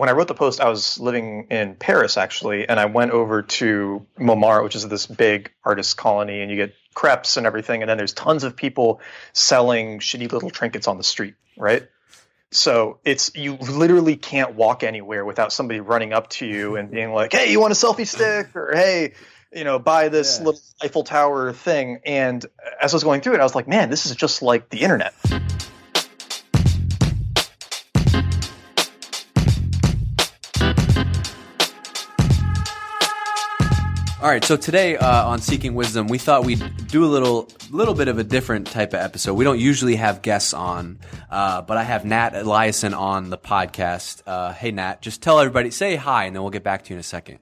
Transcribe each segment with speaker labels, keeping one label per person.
Speaker 1: when I wrote the post, I was living in Paris actually, and I went over to Montmartre, which is this big artist colony, and you get crepes and everything, and then there's tons of people selling shitty little trinkets on the street, right? So it's you literally can't walk anywhere without somebody running up to you and being like, "Hey, you want a selfie stick?" or "Hey, you know, buy this yeah. little Eiffel Tower thing." And as I was going through it, I was like, "Man, this is just like the internet."
Speaker 2: All right, so today uh, on Seeking Wisdom, we thought we'd do a little little bit of a different type of episode. We don't usually have guests on, uh, but I have Nat Eliason on the podcast. Uh, hey, Nat, just tell everybody, say hi, and then we'll get back to you in a second.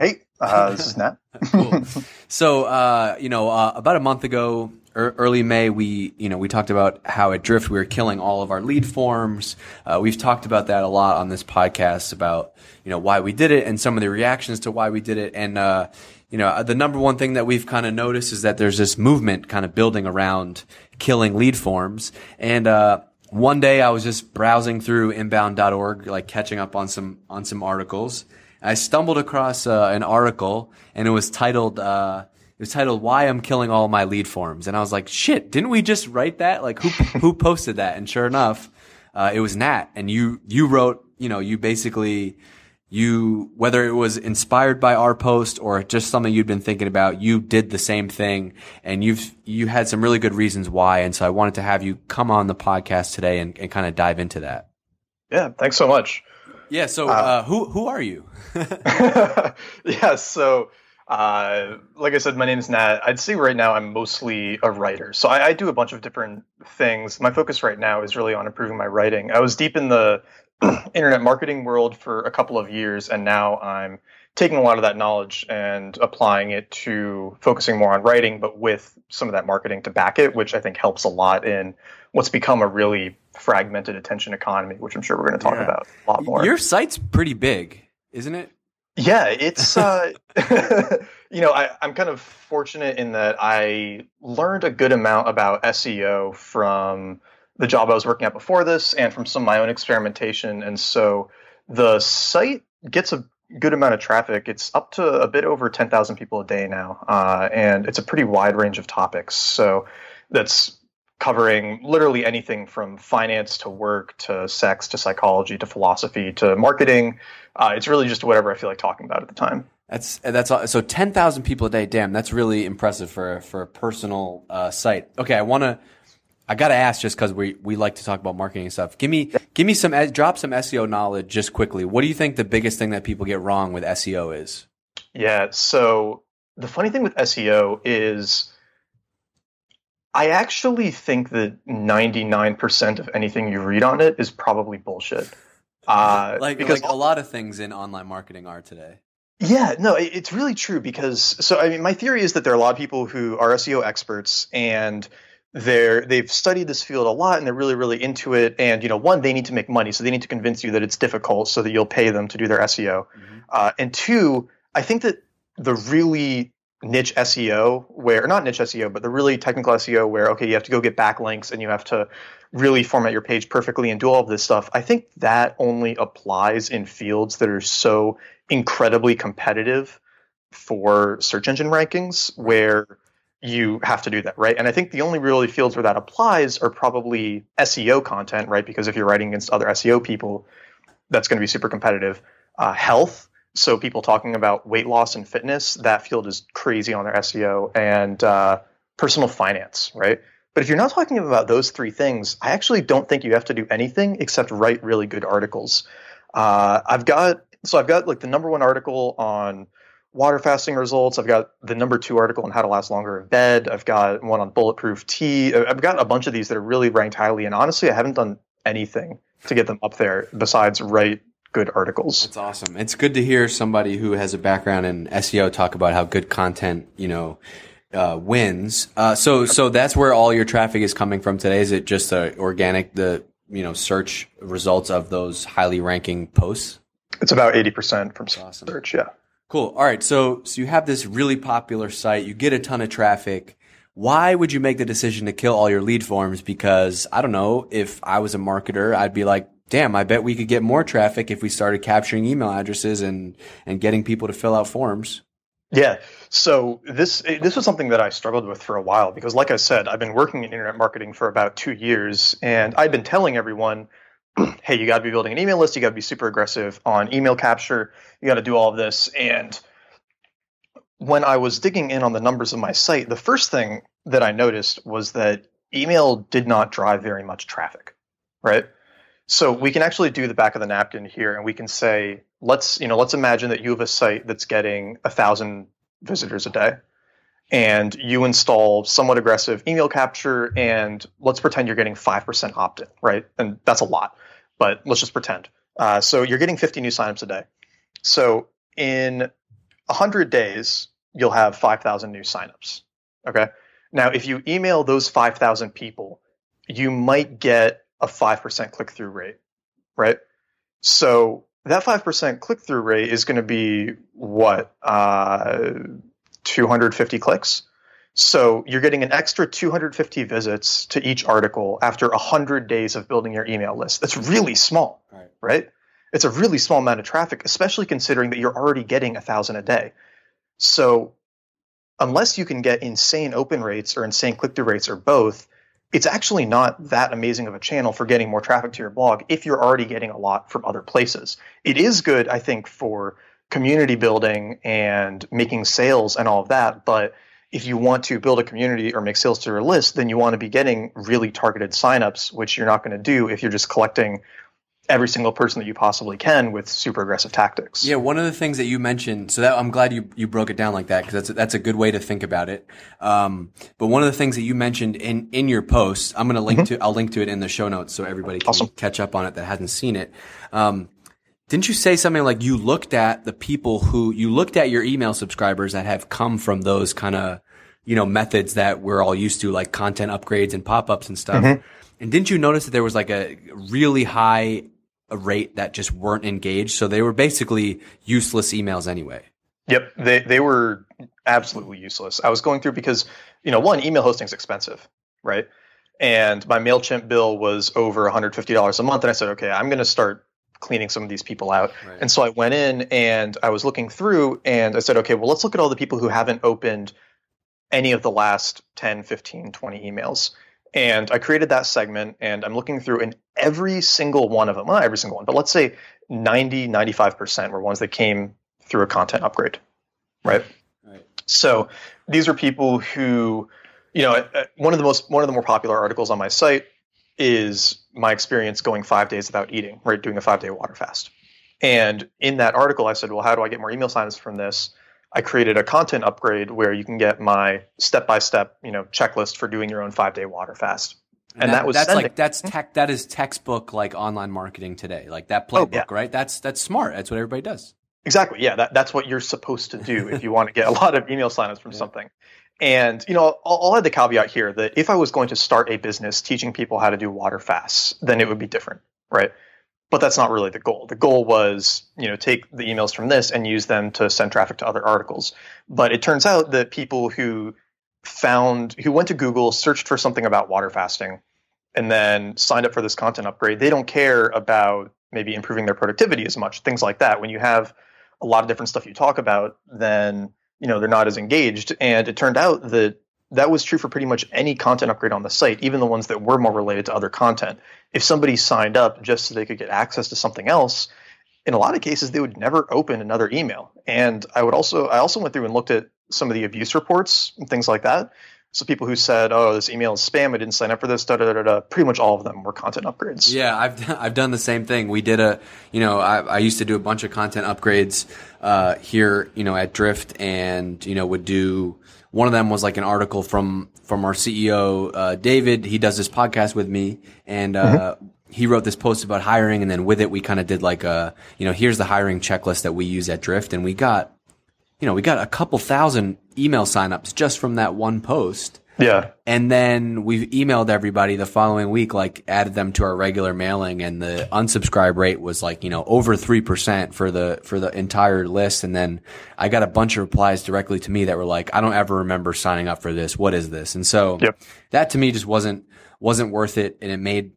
Speaker 1: Hey, uh, this is Nat.
Speaker 2: cool. So, uh, you know, uh, about a month ago, early May, we you know we talked about how at Drift we were killing all of our lead forms. Uh, we've talked about that a lot on this podcast about you know why we did it and some of the reactions to why we did it. And uh, you know, the number one thing that we've kind of noticed is that there's this movement kind of building around killing lead forms. And, uh, one day I was just browsing through inbound.org, like catching up on some, on some articles. I stumbled across uh, an article and it was titled, uh, it was titled "Why I'm Killing All My Lead Forms," and I was like, "Shit, didn't we just write that? Like, who who posted that?" And sure enough, uh, it was Nat, and you you wrote, you know, you basically you, whether it was inspired by our post or just something you'd been thinking about, you did the same thing and you've, you had some really good reasons why. And so I wanted to have you come on the podcast today and, and kind of dive into that.
Speaker 1: Yeah. Thanks so much.
Speaker 2: Yeah. So, uh, uh, who, who are you?
Speaker 1: yeah. So, uh, like I said, my name is Nat. I'd say right now I'm mostly a writer. So I, I, do a bunch of different things. My focus right now is really on improving my writing. I was deep in the internet marketing world for a couple of years, and now I'm taking a lot of that knowledge and applying it to focusing more on writing, but with some of that marketing to back it, which I think helps a lot in what's become a really fragmented attention economy, which I'm sure we're going to talk yeah. about a lot more.
Speaker 2: Your site's pretty big, isn't it?
Speaker 1: Yeah, it's uh, you know I, I'm kind of fortunate in that I learned a good amount about SEO from the job I was working at before this and from some of my own experimentation. And so the site gets a good amount of traffic. It's up to a bit over 10,000 people a day now. Uh, and it's a pretty wide range of topics. So that's covering literally anything from finance to work to sex to psychology to philosophy to marketing. Uh, it's really just whatever I feel like talking about at the time.
Speaker 2: That's that's so ten thousand people a day. Damn, that's really impressive for for a personal uh, site. Okay, I want to I gotta ask just because we we like to talk about marketing stuff. Give me give me some drop some SEO knowledge just quickly. What do you think the biggest thing that people get wrong with SEO is?
Speaker 1: Yeah, so the funny thing with SEO is I actually think that 99% of anything you read on it is probably bullshit.
Speaker 2: Uh, like, because like a lot of things in online marketing are today.
Speaker 1: Yeah, no, it's really true because so I mean my theory is that there are a lot of people who are SEO experts and they're they've studied this field a lot and they're really really into it and you know one they need to make money so they need to convince you that it's difficult so that you'll pay them to do their seo mm-hmm. uh, and two i think that the really niche seo where not niche seo but the really technical seo where okay you have to go get backlinks and you have to really format your page perfectly and do all of this stuff i think that only applies in fields that are so incredibly competitive for search engine rankings where you have to do that, right? And I think the only really fields where that applies are probably SEO content, right? Because if you're writing against other SEO people, that's going to be super competitive. Uh, health, so people talking about weight loss and fitness, that field is crazy on their SEO, and uh, personal finance, right? But if you're not talking about those three things, I actually don't think you have to do anything except write really good articles. Uh, I've got so I've got like the number one article on water fasting results. I've got the number two article on how to last longer in bed. I've got one on bulletproof tea. I've got a bunch of these that are really ranked highly. And honestly, I haven't done anything to get them up there besides write good articles.
Speaker 2: That's awesome. It's good to hear somebody who has a background in SEO talk about how good content, you know, uh, wins. Uh, so, so that's where all your traffic is coming from today. Is it just the organic, the, you know, search results of those highly ranking posts?
Speaker 1: It's about 80% from awesome. search. Yeah.
Speaker 2: Cool. All right. So, so you have this really popular site. You get a ton of traffic. Why would you make the decision to kill all your lead forms? Because I don't know if I was a marketer, I'd be like, damn, I bet we could get more traffic if we started capturing email addresses and, and getting people to fill out forms.
Speaker 1: Yeah. So this this was something that I struggled with for a while because, like I said, I've been working in internet marketing for about two years, and I've been telling everyone, "Hey, you got to be building an email list. You got to be super aggressive on email capture. You got to do all of this." And when I was digging in on the numbers of my site, the first thing that I noticed was that email did not drive very much traffic, right? So we can actually do the back of the napkin here, and we can say, let's you know, let's imagine that you have a site that's getting a thousand visitors a day, and you install somewhat aggressive email capture, and let's pretend you're getting five percent opt-in, right? And that's a lot, but let's just pretend. Uh, so you're getting 50 new signups a day. So in 100 days, you'll have 5,000 new signups. Okay. Now, if you email those 5,000 people, you might get a 5% click through rate, right? So that 5% click through rate is going to be what? Uh, 250 clicks. So you're getting an extra 250 visits to each article after 100 days of building your email list. That's really small, right? right? It's a really small amount of traffic, especially considering that you're already getting a thousand a day. So unless you can get insane open rates or insane click through rates or both, it's actually not that amazing of a channel for getting more traffic to your blog if you're already getting a lot from other places. It is good, I think, for community building and making sales and all of that, but if you want to build a community or make sales to your list, then you want to be getting really targeted signups, which you're not going to do if you're just collecting every single person that you possibly can with super aggressive tactics.
Speaker 2: Yeah, one of the things that you mentioned, so that I'm glad you you broke it down like that because that's a, that's a good way to think about it. Um, but one of the things that you mentioned in in your post, I'm going to link mm-hmm. to I'll link to it in the show notes so everybody can awesome. catch up on it that hasn't seen it. Um, didn't you say something like you looked at the people who you looked at your email subscribers that have come from those kind of you know methods that we're all used to, like content upgrades and pop ups and stuff. Mm-hmm. And didn't you notice that there was like a really high rate that just weren't engaged. So they were basically useless emails anyway.
Speaker 1: Yep, they they were absolutely useless. I was going through because you know one email hosting is expensive, right? And my Mailchimp bill was over $150 a month, and I said, okay, I'm going to start cleaning some of these people out. Right. And so I went in and I was looking through, and I said, okay, well, let's look at all the people who haven't opened any of the last 10, 15, 20 emails. And I created that segment and I'm looking through and every single one of them, not every single one, but let's say 90, 95% were ones that came through a content upgrade, right? right. So these are people who, you know, uh, one of the most, one of the more popular articles on my site is my experience going five days without eating, right? Doing a five day water fast. And in that article, I said, well, how do I get more email signups from this? I created a content upgrade where you can get my step by step, you know, checklist for doing your own five day water fast.
Speaker 2: And, and that, that, was that's sending. like that's tech that is textbook like online marketing today, like that oh, playbook, oh, yeah. right? That's that's smart. That's what everybody does.
Speaker 1: Exactly. Yeah, that, that's what you're supposed to do if you want to get a lot of email signups from yeah. something. And you know, I'll, I'll add the caveat here that if I was going to start a business teaching people how to do water fasts, then it would be different, right? But that's not really the goal. The goal was, you know, take the emails from this and use them to send traffic to other articles. But it turns out that people who found, who went to Google, searched for something about water fasting, and then signed up for this content upgrade, they don't care about maybe improving their productivity as much, things like that. When you have a lot of different stuff you talk about, then, you know, they're not as engaged. And it turned out that that was true for pretty much any content upgrade on the site, even the ones that were more related to other content. If somebody signed up just so they could get access to something else, in a lot of cases they would never open another email. And I would also I also went through and looked at some of the abuse reports and things like that. So people who said, "Oh, this email is spam. I didn't sign up for this." Da da da da. Pretty much all of them were content upgrades.
Speaker 2: Yeah, I've I've done the same thing. We did a, you know, I, I used to do a bunch of content upgrades uh, here, you know, at Drift, and you know, would do one of them was like an article from from our CEO uh, David. He does this podcast with me, and uh, mm-hmm. he wrote this post about hiring. And then with it, we kind of did like a you know here's the hiring checklist that we use at Drift, and we got you know we got a couple thousand email signups just from that one post.
Speaker 1: Yeah.
Speaker 2: And then we've emailed everybody the following week, like added them to our regular mailing and the unsubscribe rate was like, you know, over 3% for the, for the entire list. And then I got a bunch of replies directly to me that were like, I don't ever remember signing up for this. What is this? And so
Speaker 1: yep.
Speaker 2: that to me just wasn't, wasn't worth it. And it made,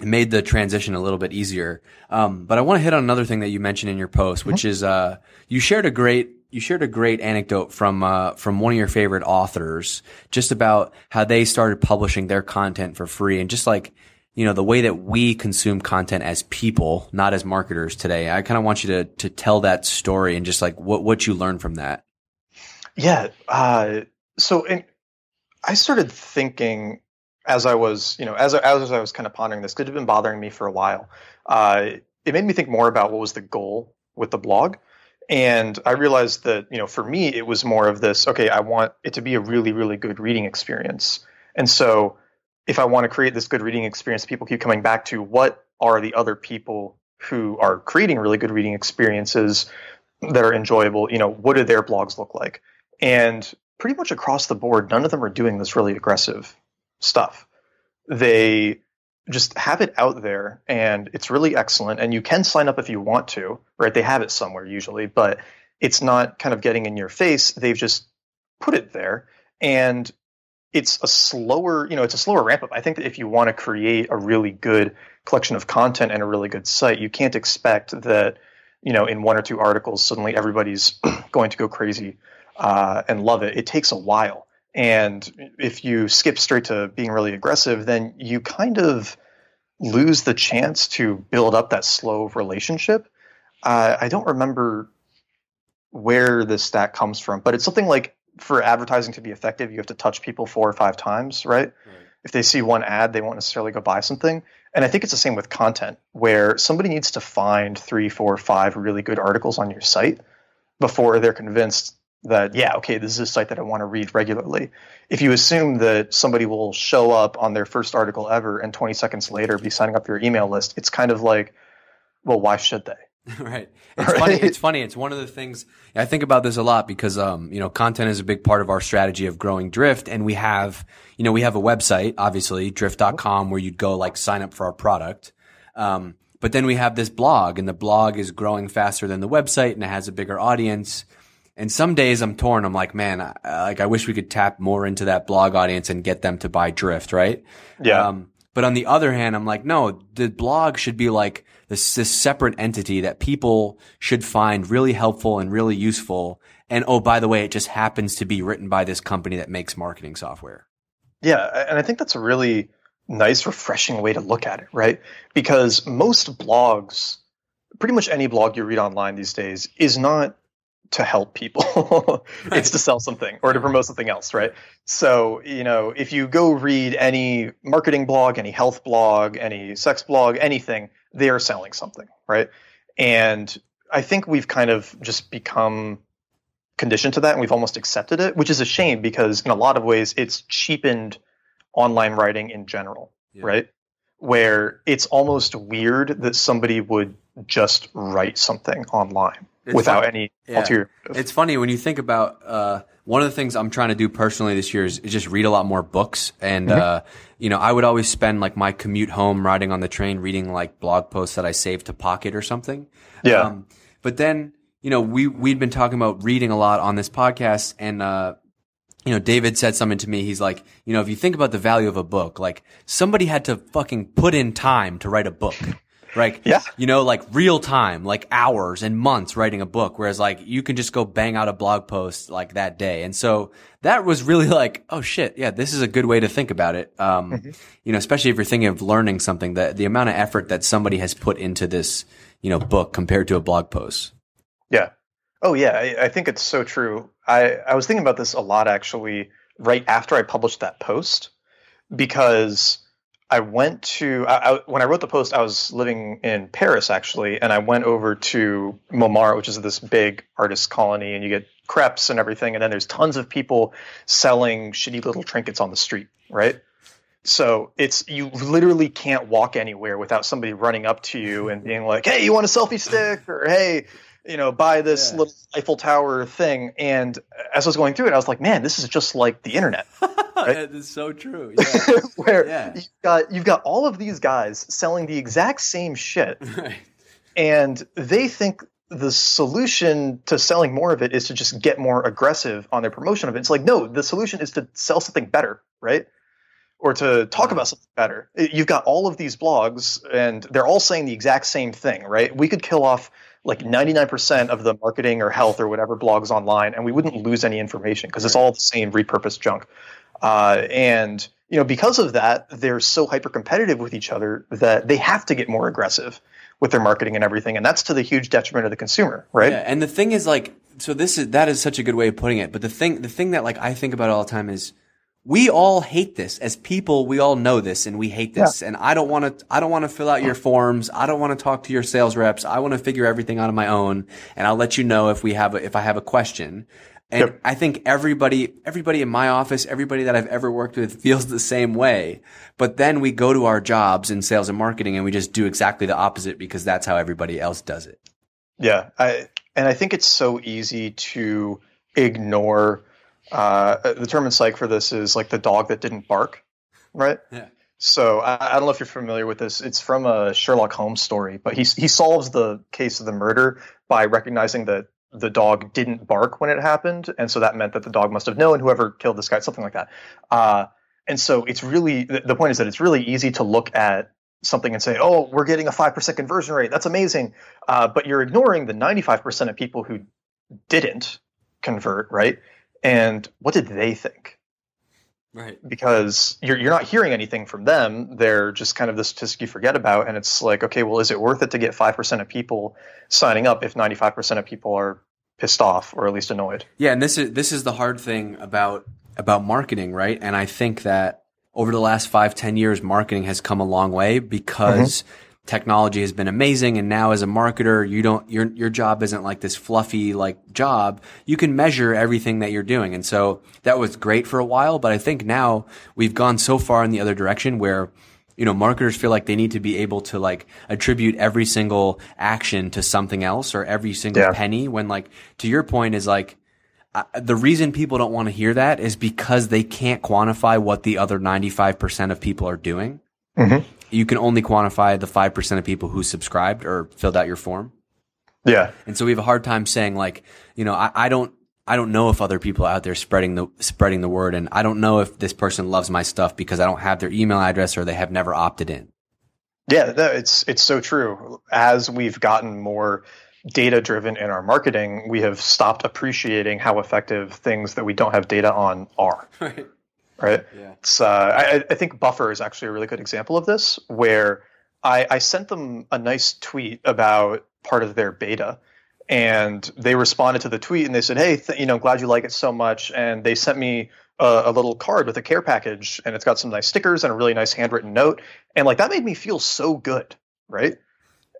Speaker 2: it made the transition a little bit easier. Um, but I want to hit on another thing that you mentioned in your post, which mm-hmm. is uh, you shared a great you shared a great anecdote from uh, from one of your favorite authors, just about how they started publishing their content for free, and just like you know the way that we consume content as people, not as marketers today. I kind of want you to to tell that story and just like what what you learned from that.
Speaker 1: Yeah. Uh, so I started thinking as I was, you know, as as I was kind of pondering this, because it had been bothering me for a while. Uh, it made me think more about what was the goal with the blog, and I realized that, you know, for me, it was more of this. Okay, I want it to be a really, really good reading experience, and so if I want to create this good reading experience, people keep coming back to what are the other people who are creating really good reading experiences that are enjoyable. You know, what do their blogs look like? And pretty much across the board, none of them are doing this really aggressive stuff. They just have it out there and it's really excellent. And you can sign up if you want to, right? They have it somewhere usually, but it's not kind of getting in your face. They've just put it there. And it's a slower, you know, it's a slower ramp up. I think that if you want to create a really good collection of content and a really good site, you can't expect that, you know, in one or two articles, suddenly everybody's going to go crazy uh, and love it. It takes a while. And if you skip straight to being really aggressive, then you kind of lose the chance to build up that slow relationship. Uh, I don't remember where this stat comes from, but it's something like for advertising to be effective, you have to touch people four or five times, right? right? If they see one ad, they won't necessarily go buy something. And I think it's the same with content, where somebody needs to find three, four, five really good articles on your site before they're convinced that yeah okay this is a site that i want to read regularly. If you assume that somebody will show up on their first article ever and 20 seconds later be signing up for your email list it's kind of like well why should they?
Speaker 2: Right. It's right? funny it's funny. It's one of the things i think about this a lot because um you know content is a big part of our strategy of growing drift and we have you know we have a website obviously drift.com where you'd go like sign up for our product. Um but then we have this blog and the blog is growing faster than the website and it has a bigger audience and some days I'm torn. I'm like, man, I, like I wish we could tap more into that blog audience and get them to buy Drift, right?
Speaker 1: Yeah. Um,
Speaker 2: but on the other hand, I'm like, no, the blog should be like this, this separate entity that people should find really helpful and really useful. And oh, by the way, it just happens to be written by this company that makes marketing software.
Speaker 1: Yeah, and I think that's a really nice, refreshing way to look at it, right? Because most blogs, pretty much any blog you read online these days, is not to help people. it's to sell something or to promote something else, right? So, you know, if you go read any marketing blog, any health blog, any sex blog, anything, they are selling something, right? And I think we've kind of just become conditioned to that and we've almost accepted it, which is a shame because in a lot of ways it's cheapened online writing in general, yeah. right? Where it's almost weird that somebody would just write something online it's without any yeah. ulterior.
Speaker 2: It's funny when you think about uh, one of the things I'm trying to do personally this year is, is just read a lot more books. And mm-hmm. uh, you know, I would always spend like my commute home riding on the train reading like blog posts that I saved to Pocket or something.
Speaker 1: Yeah. Um,
Speaker 2: but then you know we we'd been talking about reading a lot on this podcast, and uh, you know, David said something to me. He's like, you know, if you think about the value of a book, like somebody had to fucking put in time to write a book. Right.
Speaker 1: Yeah.
Speaker 2: You know, like real time, like hours and months writing a book. Whereas like you can just go bang out a blog post like that day. And so that was really like, oh shit. Yeah. This is a good way to think about it. Um, mm-hmm. you know, especially if you're thinking of learning something that the amount of effort that somebody has put into this, you know, book compared to a blog post.
Speaker 1: Yeah. Oh yeah. I, I think it's so true. I, I was thinking about this a lot actually right after I published that post because I went to I, I, when I wrote the post. I was living in Paris actually, and I went over to Montmartre, which is this big artist colony, and you get crepes and everything, and then there's tons of people selling shitty little trinkets on the street, right? So it's you literally can't walk anywhere without somebody running up to you and being like, "Hey, you want a selfie stick?" or "Hey, you know, buy this yeah. little Eiffel Tower thing. And as I was going through it, I was like, man, this is just like the internet.
Speaker 2: Right? that is so true. Yeah.
Speaker 1: Where yeah. you've got you've got all of these guys selling the exact same shit, right. and they think the solution to selling more of it is to just get more aggressive on their promotion of it. It's like, no, the solution is to sell something better, right? or to talk about something better. You've got all of these blogs, and they're all saying the exact same thing, right? We could kill off like 99% of the marketing or health or whatever blogs online, and we wouldn't lose any information because it's all the same repurposed junk. Uh, and you know, because of that, they're so hyper competitive with each other that they have to get more aggressive with their marketing and everything, and that's to the huge detriment of the consumer, right?
Speaker 2: Yeah, and the thing is, like, so this is that is such a good way of putting it. But the thing, the thing that like I think about all the time is we all hate this as people. We all know this and we hate this. Yeah. And I don't want to, I don't want to fill out your forms. I don't want to talk to your sales reps. I want to figure everything out on my own. And I'll let you know if we have, a, if I have a question. And yep. I think everybody, everybody in my office, everybody that I've ever worked with feels the same way. But then we go to our jobs in sales and marketing and we just do exactly the opposite because that's how everybody else does it.
Speaker 1: Yeah. I, and I think it's so easy to ignore uh, the term in psych for this is like the dog that didn't bark, right?
Speaker 2: Yeah.
Speaker 1: So I, I, don't know if you're familiar with this. It's from a Sherlock Holmes story, but he he solves the case of the murder by recognizing that the dog didn't bark when it happened, and so that meant that the dog must have known whoever killed this guy, something like that. Uh, and so it's really the point is that it's really easy to look at something and say, "Oh, we're getting a five percent conversion rate. That's amazing," uh, but you're ignoring the 95 percent of people who didn't convert, right? And what did they think?
Speaker 2: Right.
Speaker 1: Because you're you're not hearing anything from them. They're just kind of the statistic you forget about, and it's like, okay, well, is it worth it to get five percent of people signing up if ninety five percent of people are pissed off or at least annoyed?
Speaker 2: Yeah, and this is this is the hard thing about about marketing, right? And I think that over the last five ten years, marketing has come a long way because. Mm-hmm technology has been amazing and now as a marketer you don't your your job isn't like this fluffy like job. You can measure everything that you're doing. And so that was great for a while but i think now we've gone so far in the other direction where you know marketers feel like they need to be able to like attribute every single action to something else or every single yeah. penny when like to your point is like uh, the reason people don't want to hear that is because they can't quantify what the other 95% of people are doing.
Speaker 1: Mm-hmm
Speaker 2: you can only quantify the 5% of people who subscribed or filled out your form.
Speaker 1: Yeah.
Speaker 2: And so we have a hard time saying like, you know, I, I don't, I don't know if other people out there spreading the spreading the word, and I don't know if this person loves my stuff because I don't have their email address or they have never opted in.
Speaker 1: Yeah, it's it's so true. As we've gotten more data driven in our marketing, we have stopped appreciating how effective things that we don't have data on are.
Speaker 2: Right
Speaker 1: right?
Speaker 2: Yeah.
Speaker 1: It's, uh, I, I, think Buffer is actually a really good example of this, where I, I sent them a nice tweet about part of their beta, and they responded to the tweet and they said, "Hey, th- you know, glad you like it so much," and they sent me a, a, little card with a care package, and it's got some nice stickers and a really nice handwritten note, and like that made me feel so good, right?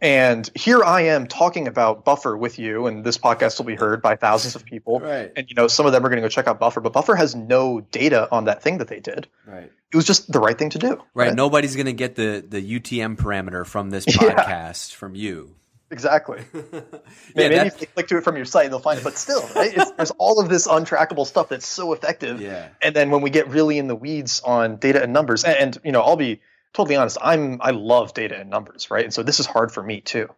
Speaker 1: And here I am talking about Buffer with you, and this podcast will be heard by thousands of people.
Speaker 2: Right.
Speaker 1: And you know, some of them are going to go check out Buffer, but Buffer has no data on that thing that they did.
Speaker 2: Right.
Speaker 1: It was just the right thing to do.
Speaker 2: Right. right? Nobody's going to get the the UTM parameter from this podcast yeah. from you.
Speaker 1: Exactly. yeah, maybe if they click to it from your site, they'll find it. But still, right? there's all of this untrackable stuff that's so effective.
Speaker 2: Yeah.
Speaker 1: And then when we get really in the weeds on data and numbers, and, and you know, I'll be totally honest, I'm I love data and numbers, right? And so this is hard for me too.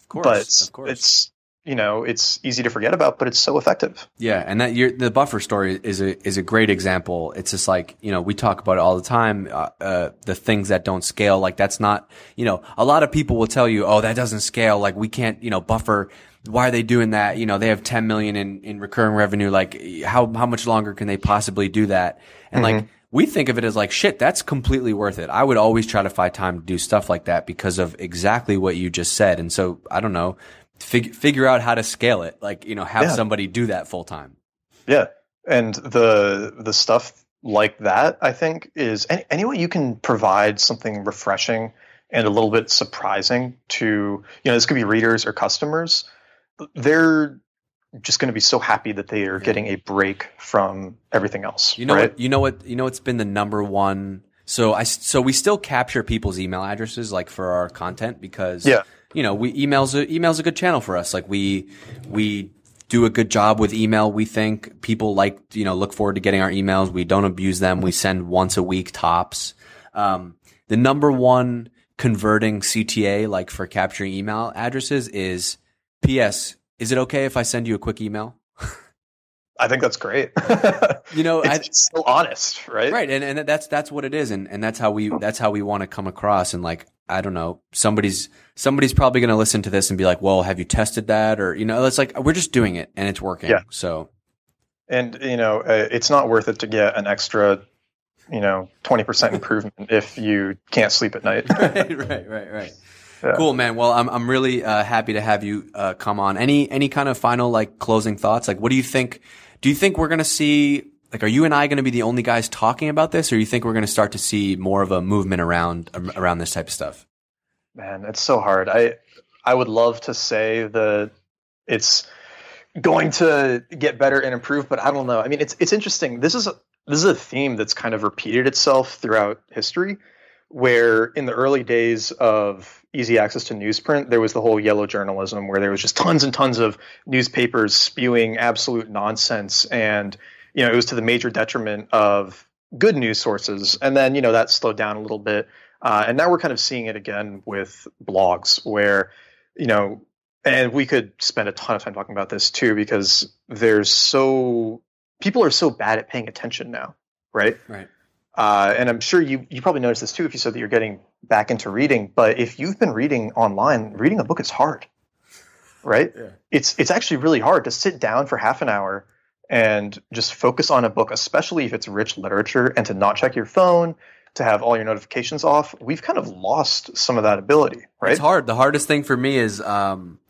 Speaker 2: Of course,
Speaker 1: but
Speaker 2: of course.
Speaker 1: it's you know it's easy to forget about, but it's so effective.
Speaker 2: Yeah, and that your the buffer story is a is a great example. It's just like you know we talk about it all the time. Uh, uh, the things that don't scale, like that's not you know a lot of people will tell you, oh that doesn't scale. Like we can't you know buffer why are they doing that? You know, they have 10 million in, in recurring revenue. Like how, how much longer can they possibly do that? And mm-hmm. like, we think of it as like shit that's completely worth it. I would always try to find time to do stuff like that because of exactly what you just said. And so i don't know fig- figure out how to scale it. Like you know have yeah. somebody do that full time.
Speaker 1: Yeah. And the the stuff like that i think is any, any way you can provide something refreshing and a little bit surprising to you know this could be readers or customers. They're just going to be so happy that they are getting a break from everything else.
Speaker 2: You know
Speaker 1: right?
Speaker 2: what? You know what? You know what's been the number one. So I so we still capture people's email addresses like for our content because
Speaker 1: yeah.
Speaker 2: you know we emails a, emails a good channel for us. Like we we do a good job with email. We think people like you know look forward to getting our emails. We don't abuse them. We send once a week tops. Um, the number one converting CTA like for capturing email addresses is P.S is it okay if I send you a quick email?
Speaker 1: I think that's great.
Speaker 2: you know,
Speaker 1: it's,
Speaker 2: I,
Speaker 1: it's so honest, right?
Speaker 2: Right, and and that's that's what it is, and and that's how we that's how we want to come across. And like, I don't know, somebody's somebody's probably going to listen to this and be like, "Well, have you tested that?" Or you know, it's like we're just doing it and it's working.
Speaker 1: Yeah.
Speaker 2: So,
Speaker 1: and you know, uh, it's not worth it to get an extra, you know, twenty percent improvement if you can't sleep at night.
Speaker 2: right, right, right, right. Yeah. Cool, man. Well, I'm I'm really uh, happy to have you uh, come on. Any any kind of final like closing thoughts? Like, what do you think? Do you think we're going to see like are you and I going to be the only guys talking about this, or do you think we're going to start to see more of a movement around around this type of stuff?
Speaker 1: Man, it's so hard. I I would love to say that it's going to get better and improve, but I don't know. I mean, it's it's interesting. This is a, this is a theme that's kind of repeated itself throughout history, where in the early days of easy access to newsprint, there was the whole yellow journalism where there was just tons and tons of newspapers spewing absolute nonsense and you know, it was to the major detriment of good news sources. And then, you know, that slowed down a little bit. Uh, and now we're kind of seeing it again with blogs where, you know, and we could spend a ton of time talking about this too, because there's so, people are so bad at paying attention now, right?
Speaker 2: Right.
Speaker 1: Uh, and I'm sure you, you probably noticed this too if you said that you're getting back into reading. But if you've been reading online, reading a book is hard, right? Yeah. It's it's actually really hard to sit down for half an hour and just focus on a book, especially if it's rich literature, and to not check your phone, to have all your notifications off. We've kind of lost some of that ability, right?
Speaker 2: It's hard. The hardest thing for me is um,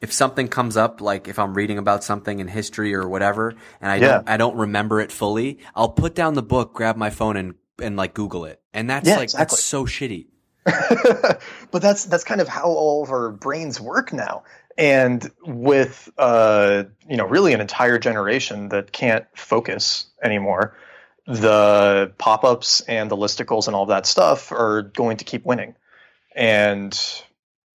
Speaker 2: if something comes up, like if I'm reading about something in history or whatever, and I yeah. don't I don't remember it fully, I'll put down the book, grab my phone, and and like Google it, and that's yeah, like exactly. that's so shitty.
Speaker 1: but that's that's kind of how all of our brains work now. And with uh, you know really an entire generation that can't focus anymore the pop-ups and the listicles and all that stuff are going to keep winning. And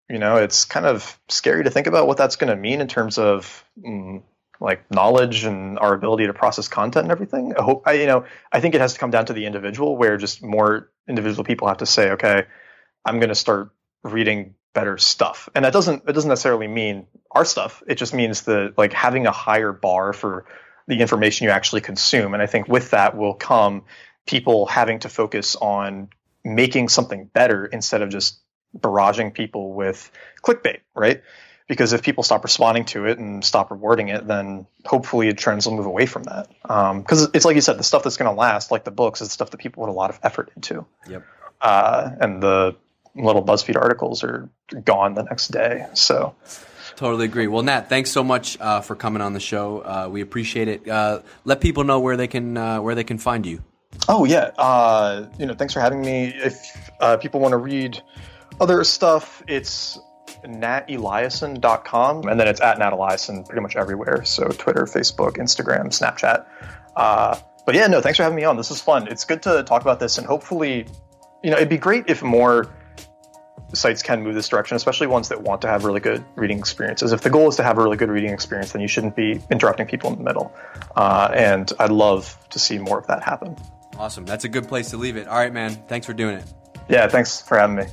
Speaker 1: you know it's kind of scary to think about what that's going to mean in terms of mm, like knowledge and our ability to process content and everything. I hope i you know i think it has to come down to the individual where just more individual people have to say okay i'm going to start reading better stuff. And that doesn't it doesn't necessarily mean our stuff. It just means the like having a higher bar for the information you actually consume. And I think with that will come people having to focus on making something better instead of just barraging people with clickbait, right? Because if people stop responding to it and stop rewarding it, then hopefully trends will move away from that. Because um, it's like you said, the stuff that's going to last, like the books, is stuff that people put a lot of effort into.
Speaker 2: Yep.
Speaker 1: Uh, and the little BuzzFeed articles are gone the next day. So.
Speaker 2: Totally agree. Well, Nat, thanks so much uh, for coming on the show. Uh, we appreciate it. Uh, let people know where they can uh, where they can find you.
Speaker 1: Oh yeah, uh, you know, thanks for having me. If uh, people want to read other stuff, it's nateliason.com, and then it's at Nat Eliason pretty much everywhere. So Twitter, Facebook, Instagram, Snapchat. but yeah, no, thanks for having me on. This is fun. It's good to talk about this, and hopefully, you know, it'd be great if more sites can move this direction, especially ones that want to have really good reading experiences. If the goal is to have a really good reading experience, then you shouldn't be interrupting people in the middle. Uh, and I'd love to see more of that happen.
Speaker 2: Awesome. That's a good place to leave it. All right, man. Thanks for doing it.
Speaker 1: Yeah, thanks for having me.